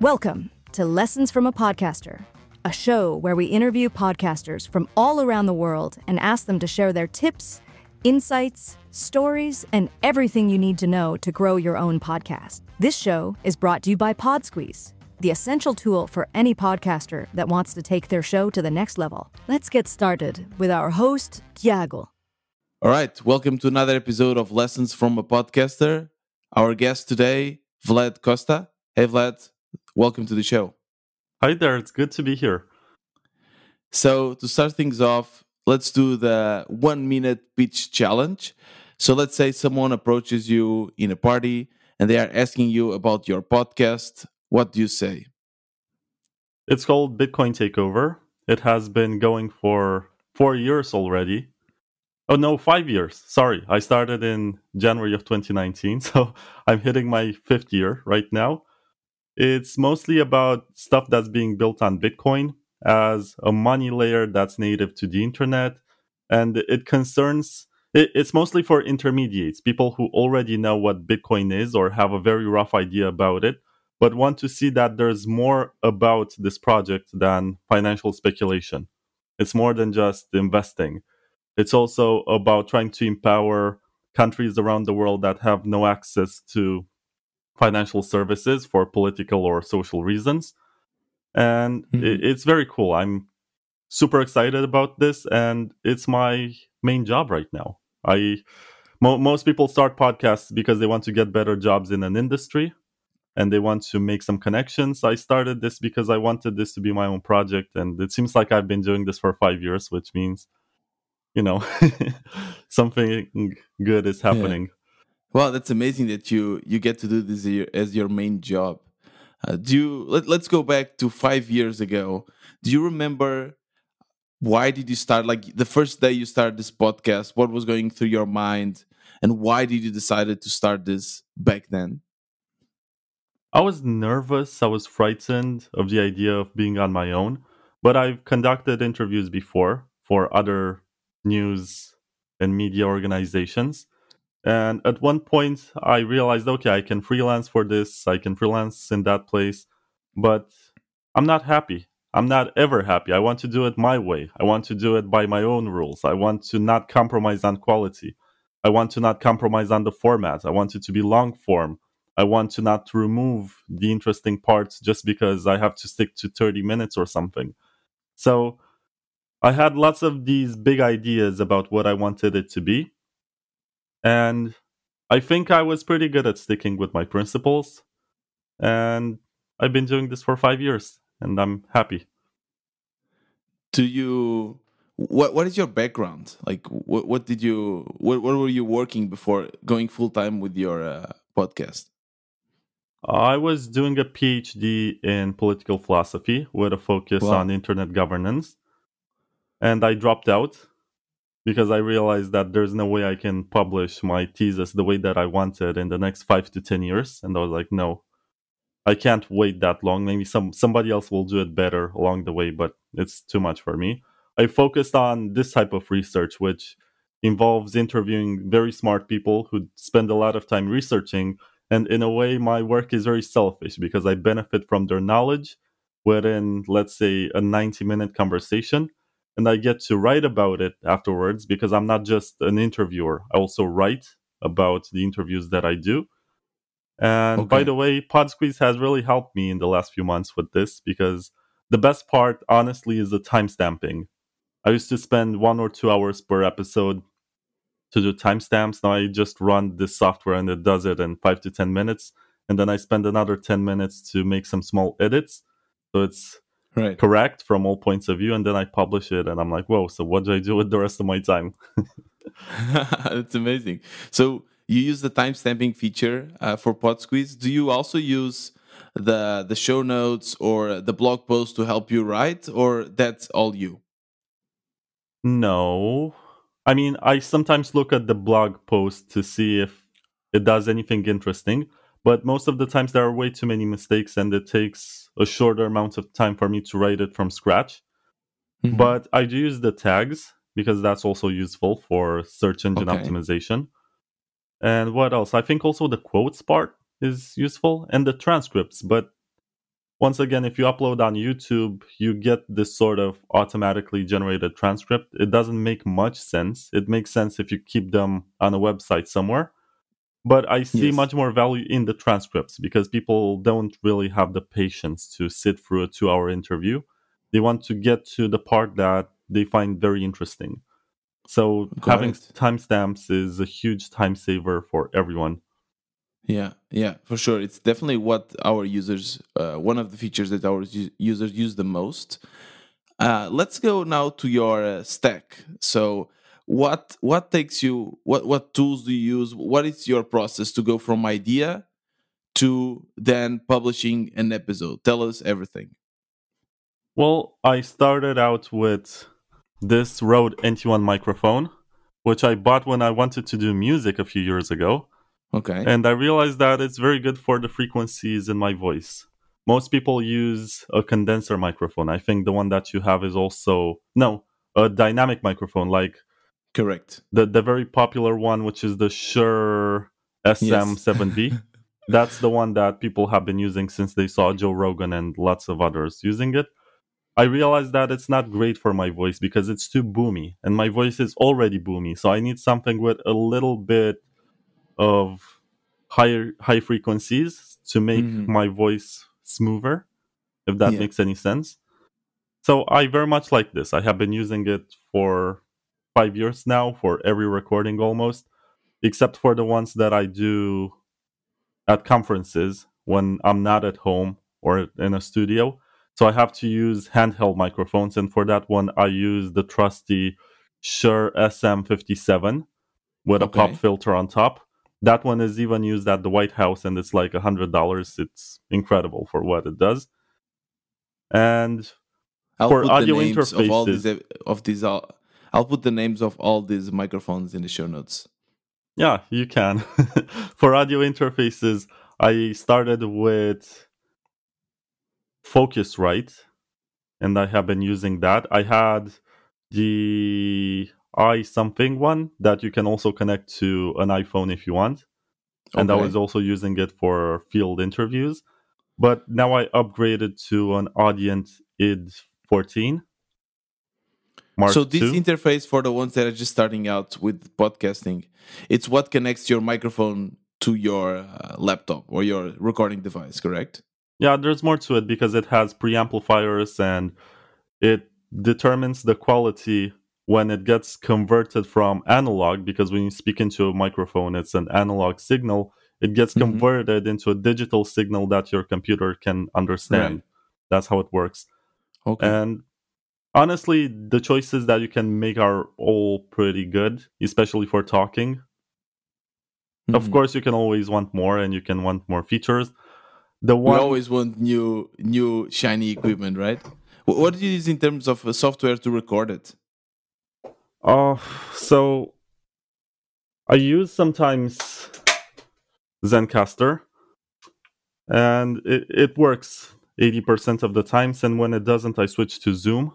Welcome to Lessons from a Podcaster, a show where we interview podcasters from all around the world and ask them to share their tips, insights, stories, and everything you need to know to grow your own podcast. This show is brought to you by PodSqueeze, the essential tool for any podcaster that wants to take their show to the next level. Let's get started with our host, Tiago. All right, welcome to another episode of Lessons from a Podcaster. Our guest today, Vlad Costea. Hey, Vlad, welcome to the show. Hi there, it's good to be here. So, to start things off, let's do the one minute pitch challenge. So, let's say someone approaches you in a party and they are asking you about your podcast. What do you say? It's called Bitcoin Takeover. It has been going for four years already Oh no, five years. Sorry, I started in January of 2019, so I'm hitting my fifth year right now. It's mostly about stuff that's being built on Bitcoin as a money layer that's native to the internet, and it concerns. It, it's mostly for intermediates, people who already know what Bitcoin is or have a very rough idea about it, but want to see that there's more about this project than financial speculation. It's more than just investing it's also about trying to empower countries around the world that have no access to financial services for political or social reasons. And mm-hmm. it, it's very cool. I'm super excited about this, and it's my main job right now. I mo- most people start podcasts because they want to get better jobs in an industry and they want to make some connections. I started this because I wanted this to be my own project, and it seems like I've been doing this for five years, which means you know something good is happening yeah. Well that's amazing that you you get to do this as your main job. Uh, do you let, let's go back to five years ago. Do you remember why did you start like the first day you started this podcast what was going through your mind and why did you decided to start this back then? I was nervous i was frightened of the idea of being on my own but i've conducted interviews before for other news and media organizations. And at one point, I realized, okay, I can freelance for this, I can freelance in that place, but I'm not happy. I'm not ever happy. I want to do it my way. I want to do it by my own rules. I want to not compromise on quality. I want to not compromise on the format. I want it to be long form. I want to not remove the interesting parts just because I have to stick to 30 minutes or something. So I had lots of these big ideas about what I wanted it to be. And I think I was pretty good at sticking with my principles. And I've been doing this for five years and I'm happy. Do you what what is your background? Like what what did you what what were you working before going full time with your uh, podcast? I was doing a PhD in political philosophy with a focus wow. on internet governance and I dropped out because I realized that there's no way I can publish my thesis the way that I wanted in the next five to ten years. And I was like, no, I can't wait that long. Maybe some somebody else will do it better along the way, but it's too much for me. I focused on this type of research, which involves interviewing very smart people who spend a lot of time researching. And in a way, my work is very selfish because I benefit from their knowledge within, let's say, a 90 minute conversation and I get to write about it afterwards because I'm not just an interviewer. I also write about the interviews that I do. And okay. by the way, PodSqueeze has really helped me in the last few months with this because the best part, honestly, is the timestamping. I used to spend one or two hours per episode to do timestamps. Now I just run this software and it does it in five to 10 minutes. And then I spend another 10 minutes to make some small edits. So it's right. correct from all points of view, and then I publish it, and I'm like, whoa! So what do I do with the rest of my time? That's amazing. So you use the timestamping feature uh, for PodSqueeze. Do you also use the the show notes or the blog post to help you write, or that's all you? No, I mean I sometimes look at the blog post to see if it does anything interesting but most of the times there are way too many mistakes and it takes a shorter amount of time for me to write it from scratch mm-hmm. but i do use the tags because that's also useful for search engine okay. optimization and what else i think also the quotes part is useful and the transcripts but once again, if you upload on YouTube, you get this sort of automatically generated transcript. It doesn't make much sense. It makes sense if you keep them on a website somewhere. But I see Yes. much more value in the transcripts because people don't really have the patience to sit through a two hour interview. They want to get to the part that they find very interesting. So Got having timestamps is a huge time saver for everyone. Yeah, yeah, for sure. It's definitely what our users, uh, one of the features that our users use the most. Uh, let's go now to your uh, stack. So, what what takes you? What what tools do you use? What is your process to go from idea to then publishing an episode? Tell us everything. Well, I started out with this Rode NT1 microphone, which I bought when I wanted to do music a few years ago. Okay. And I realized that it's very good for the frequencies in my voice. Most people use a condenser microphone. I think the one that you have is also, no, a dynamic microphone, like Correct. the, the very popular one, which is the Shure SM7B. That's the one that people have been using since they saw Joe Rogan and lots of others using it. I realized that it's not great for my voice because it's too boomy, and my voice is already boomy. So I need something with a little bit of higher high frequencies to make Mhm. my voice smoother, if that Yeah. makes any sense. So I very much like this. I have been using it for five years now for every recording almost, except for the ones that I do at conferences when I'm not at home or in a studio. So I have to use handheld microphones, and for that one, I use the trusty Shure SM57 with a pop filter on top. That one is even used at the White House, and it's like a hundred dollars. It's incredible for what it does. And I'll For audio the names of all interfaces- these of these. uh, I'll put the names of all these microphones in the show notes. Yeah, you can. For audio interfaces, I started with Focusrite, and I have been using that. I had the i something one that you can also connect to an iPhone if you want, and I was also using it for field interviews. But now I upgraded to an Audient id 14. Mark so this II. interface for the ones that are just starting out with podcasting, it's what connects your microphone to your uh, laptop or your recording device, correct? Yeah, there's more to it because it has preamplifiers and it determines the quality when it gets converted from analog because when you speak into a microphone it's an analog signal it gets Mhm. converted into a digital signal that your computer can understand Right. that's how it works Okay. and honestly the choices that you can make are all pretty good especially for talking of Mhm. course you can always want more and you can want more features the we one always want new, new shiny equipment, right? What do you use in terms of uh, software to record it? Oh, so I use sometimes Zencastr, and it, it works 80% of the times. And when it doesn't, I switch to Zoom.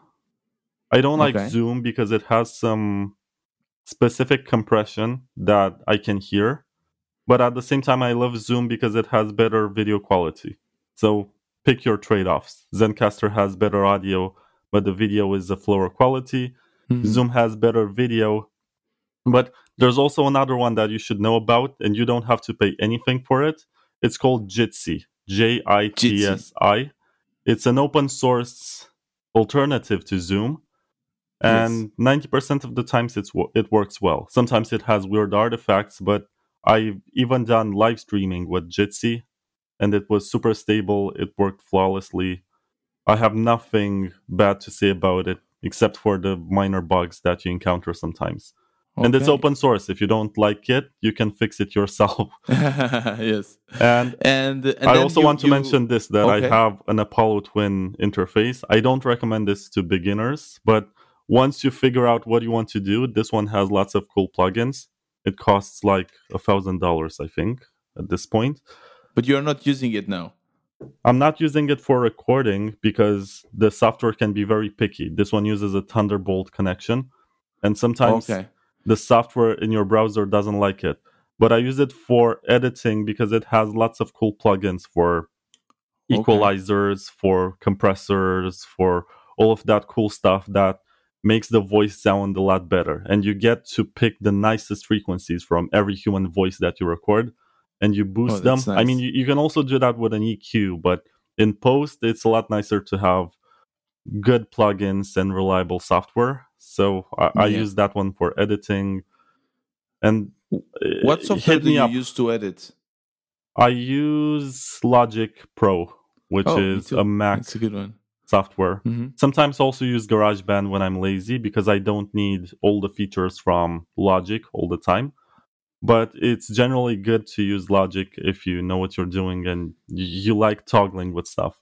I don't Okay. like Zoom because it has some specific compression that I can hear. But at the same time, I love Zoom because it has better video quality. So pick your trade offs. Zencastr has better audio, but the video is of lower quality. Mhm. Zoom has better video. But there's also another one that you should know about, and you don't have to pay anything for it. It's called Jitsi, J I T S I. It's an open source alternative to Zoom. And 90% of the times it's, it works well. Sometimes it has weird artifacts, but I've even done live streaming with Jitsi, and it was super stable. It worked flawlessly. I have nothing bad to say about it except for the minor bugs that you encounter sometimes. And it's open source. If you don't like it, you can fix it yourself. yes. And And, and I also you- want to you- mention this that Okay. I have an Apollo Twin interface. I don't recommend this to beginners, but once you figure out what you want to do, this one has lots of cool plugins. It costs like a thousand dollars, I think, at this point. but you're not using it now. I'm not using it for recording because the software can be very picky. This one uses a Thunderbolt connection, and sometimes Okay. the software in your browser doesn't like it. But I use it for editing because it has lots of cool plugins for equalizers, okay. for compressors, for all of that cool stuff that makes the voice sound a lot better. And you get to pick the nicest frequencies from every human voice that you record and you oh, boost oh, them. Nice. I mean, you, you can also do that with an EQ, but in post, it's a lot nicer to have good plugins and reliable software. So I, I use that one for editing. And uh, what software do you up. use to edit? I use Logic Pro, which oh, is a Mac That's a good one. Software. Mm-hmm. Sometimes also use GarageBand when I'm lazy because I don't need all the features from Logic all the time. But it's generally good to use Logic if you know what you're doing and you like toggling with stuff.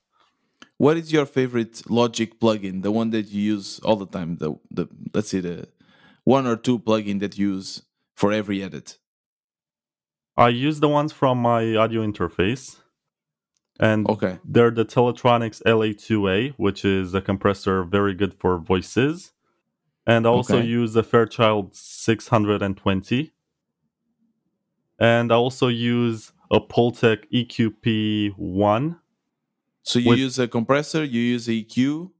What is your favorite Logic plugin? The one that you use all the time. The the let's say the one or two plugin that you use for every edit. I use the ones from my audio interface. And okay. they're the Teletronix LA2A, which is a compressor very good for voices. And I also okay. use the Fairchild 620. And I also use a Pultec EQP1. So you with, use a compressor, you use EQ?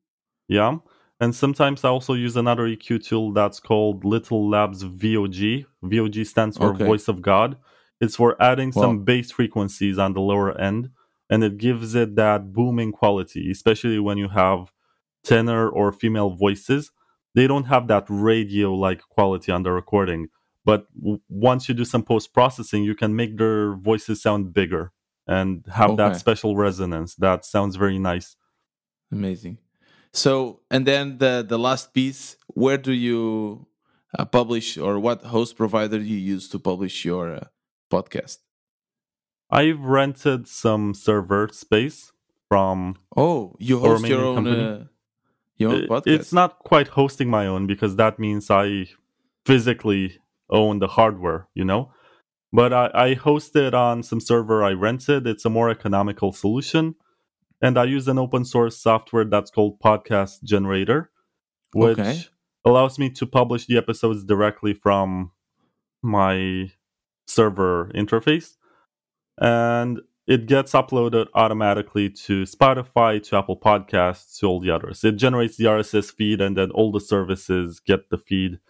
Yeah. And sometimes I also use another EQ tool that's called Little Labs VOG. VOG stands for okay. Voice of God it's for adding some bass frequencies on the lower end, and it gives it that booming quality, especially when you have tenor or female voices. They don't have that radio like quality on the recording, but w- once you do some post processing, you can make their voices sound bigger and have okay. that special resonance that sounds very nice. Amazing. So, and then the the last piece, where do you uh, publish or what host provider do you use to publish your uh, podcast? I've rented some server space from. Oh, you host your own, uh, your own podcast? It's not quite hosting my own because that means I physically own the hardware, you know? But I, I host it on some server I rented. It's a more economical solution. And I use an open source software that's called Podcast Generator, which okay. allows me to publish the episodes directly from my server interface and it gets uploaded automatically to Spotify, to Apple Podcasts, to all the others. It generates the RSS feed, and then all the services get the feed,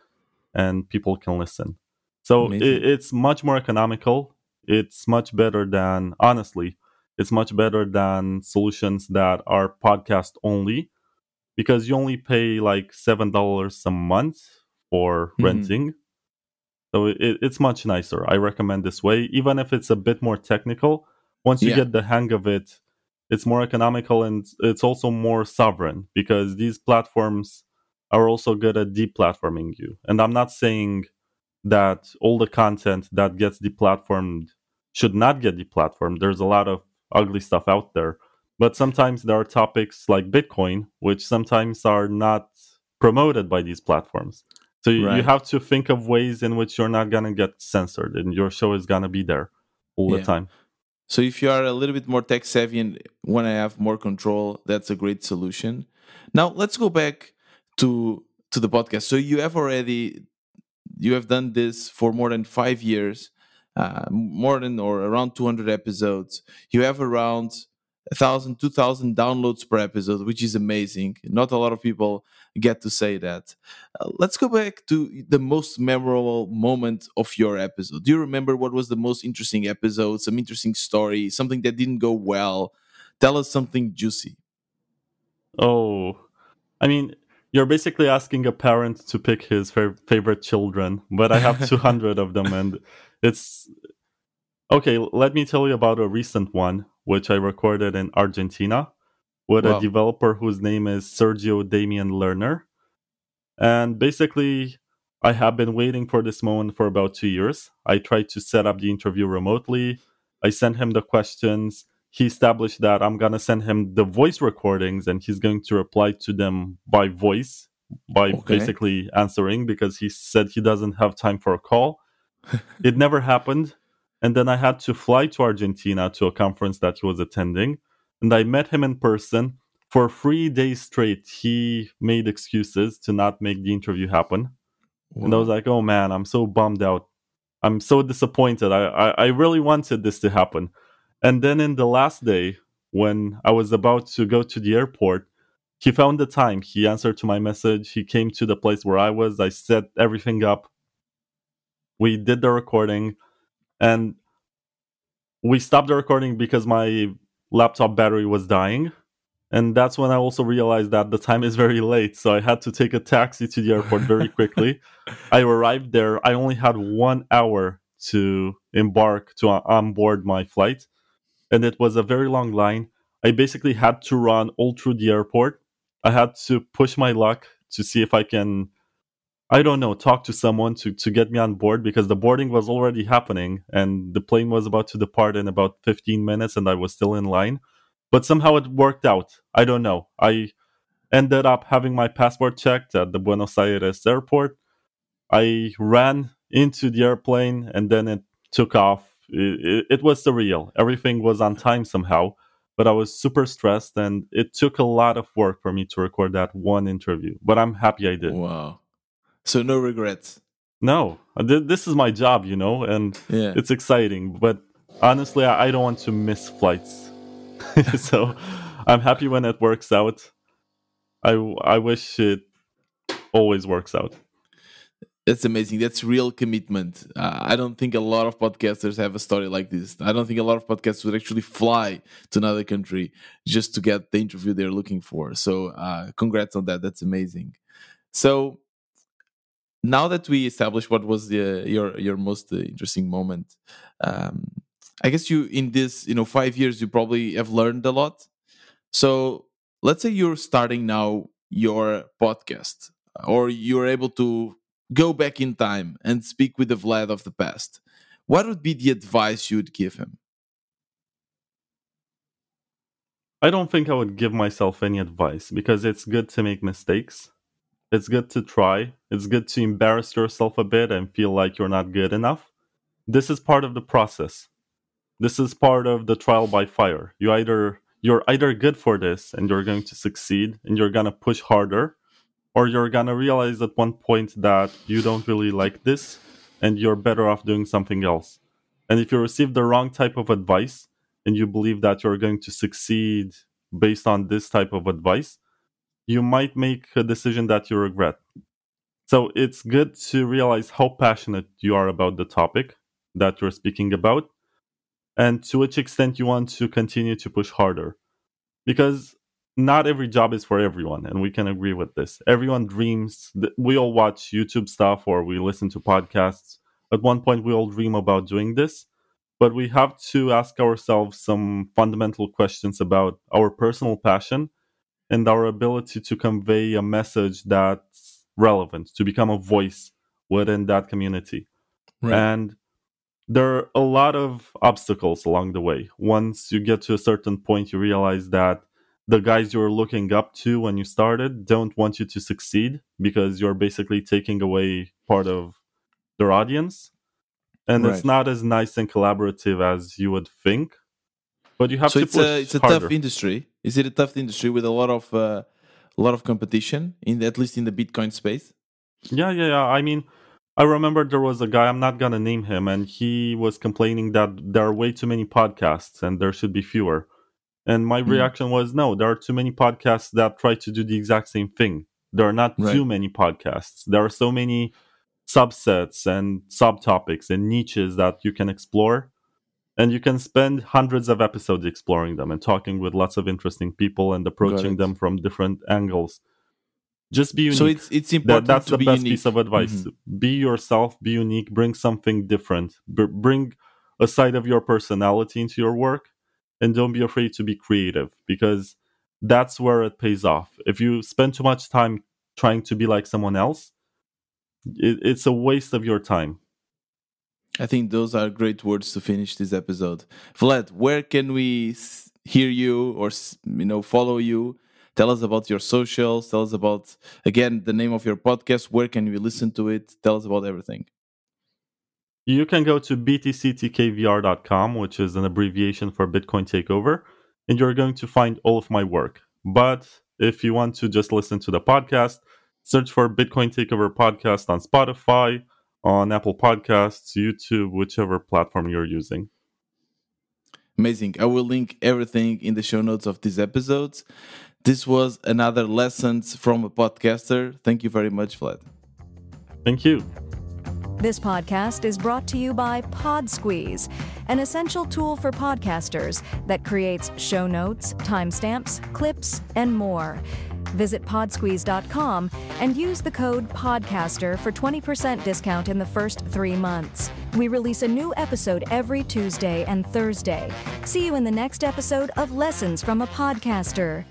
and people can listen. So it, it's much more economical. It's much better than, honestly, it's much better than solutions that are podcast only because you only pay like $7 a month for mm-hmm. renting so it, it's much nicer. I recommend this way, even if it's a bit more technical. Once you yeah. get the hang of it, it's more economical and it's also more sovereign because these platforms are also good at deplatforming you. And I'm not saying that all the content that gets deplatformed should not get deplatformed. There's a lot of ugly stuff out there. But sometimes there are topics like Bitcoin, which sometimes are not promoted by these platforms. So you, right. you have to think of ways in which you're not gonna get censored, and your show is gonna be there all yeah. the time. So if you are a little bit more tech savvy and want to have more control, that's a great solution. Now let's go back to to the podcast. So you have already you have done this for more than five years, uh, more than or around 200 episodes. You have around a thousand, two thousand downloads per episode, which is amazing. Not a lot of people get to say that. Uh, let's go back to the most memorable moment of your episode. Do you remember what was the most interesting episode? Some interesting story, something that didn't go well. Tell us something juicy. Oh, I mean, you're basically asking a parent to pick his fa- favorite children, but I have 200 of them, and it's okay. Let me tell you about a recent one which I recorded in Argentina with wow. a developer whose name is Sergio Demian Lerner. And basically, I have been waiting for this moment for about two years. I tried to set up the interview remotely. I sent him the questions. He established that I'm going to send him the voice recordings and he's going to reply to them by voice, by okay. basically answering because he said he doesn't have time for a call. it never happened. And then I had to fly to Argentina to a conference that he was attending. And I met him in person. For three days straight, he made excuses to not make the interview happen. Wow. And I was like, oh man, I'm so bummed out. I'm so disappointed. I, I, I really wanted this to happen. And then in the last day, when I was about to go to the airport, he found the time. He answered to my message. He came to the place where I was. I set everything up. We did the recording and we stopped the recording because my laptop battery was dying. And that's when I also realized that the time is very late. So I had to take a taxi to the airport very quickly. I arrived there. I only had one hour to embark to uh, onboard my flight. And it was a very long line. I basically had to run all through the airport I had to push my luck to see if I can, I don't know, talk to someone to, to get me on board because the boarding was already happening and the plane was about to depart in about 15 minutes and I was still in line. But somehow it worked out. I don't know. I ended up having my passport checked at the Buenos Aires airport. I ran into the airplane and then it took off. It, it, it was surreal. Everything was on time somehow but I was super stressed and it took a lot of work for me to record that one interview. But I'm happy I did. Wow. So no regrets. No, this is my job, you know, and yeah. it's exciting. But honestly, I don't want to miss flights. so I'm happy when it works out. I I wish it always works out. That's amazing. That's real commitment. Uh, I don't think a lot of podcasters have a story like this. I don't think a lot of podcasters would actually fly to another country just to get the interview they're looking for. So, uh, congrats on that. That's amazing. So, now that we established what was the, your your most uh, interesting moment, um, I guess you in this you know five years you probably have learned a lot. So, let's say you're starting now your podcast, or you're able to go back in time and speak with the Vlad of the past, what would be the advice you would give him? I don't think I would give myself any advice because it's good to make mistakes. It's good to try. It's good to embarrass yourself a bit and feel like you're not good enough. This is part of the process. This is part of the trial by fire. You either you're either good for this and you're going to succeed and you're going to push harder or you're gonna realize at one point that you don't really like this and you're better off doing something else. And if you receive the wrong type of advice and you believe that you're going to succeed based on this type of advice, you might make a decision that you regret. So it's good to realize how passionate you are about the topic that you're speaking about and to which extent you want to continue to push harder. Because not every job is for everyone and we can agree with this everyone dreams we all watch youtube stuff or we listen to podcasts at one point we all dream about doing this but we have to ask ourselves some fundamental questions about our personal passion and our ability to convey a message that's relevant to become a voice within that community right. and there are a lot of obstacles along the way once you get to a certain point you realize that the guys you're looking up to when you started don't want you to succeed because you're basically taking away part of their audience and right. it's not as nice and collaborative as you would think but you have so to it's a it's a harder. tough industry is it a tough industry with a lot of uh, a lot of competition in the, at least in the bitcoin space yeah yeah yeah i mean i remember there was a guy i'm not gonna name him and he was complaining that there are way too many podcasts and there should be fewer and my mm. reaction was no, there are too many podcasts that try to do the exact same thing. There are not right. too many podcasts. There are so many subsets and subtopics and niches that you can explore. And you can spend hundreds of episodes exploring them and talking with lots of interesting people and approaching them from different angles. Just be unique. So it's it's important. That, that's the best unique. piece of advice. Mm-hmm. Be yourself. Be unique. Bring something different. B- bring a side of your personality into your work and don't be afraid to be creative because that's where it pays off. If you spend too much time trying to be like someone else, it, it's a waste of your time. I think those are great words to finish this episode. Vlad, where can we hear you or you know follow you? Tell us about your socials. Tell us about again the name of your podcast. Where can we listen to it? Tell us about everything you can go to btctkvr.com, which is an abbreviation for Bitcoin Takeover, and you're going to find all of my work. But if you want to just listen to the podcast, search for Bitcoin Takeover podcast on Spotify, on Apple Podcasts, YouTube, whichever platform you're using. Amazing. I will link everything in the show notes of these episodes. This was another Lessons from a Podcaster. Thank you very much, Vlad. Thank you. This podcast is brought to you by PodSqueeze, an essential tool for podcasters that creates show notes, timestamps, clips, and more. Visit podsqueeze.com and use the code PODCASTER for 20% discount in the first three months. We release a new episode every Tuesday and Thursday. See you in the next episode of Lessons from a Podcaster.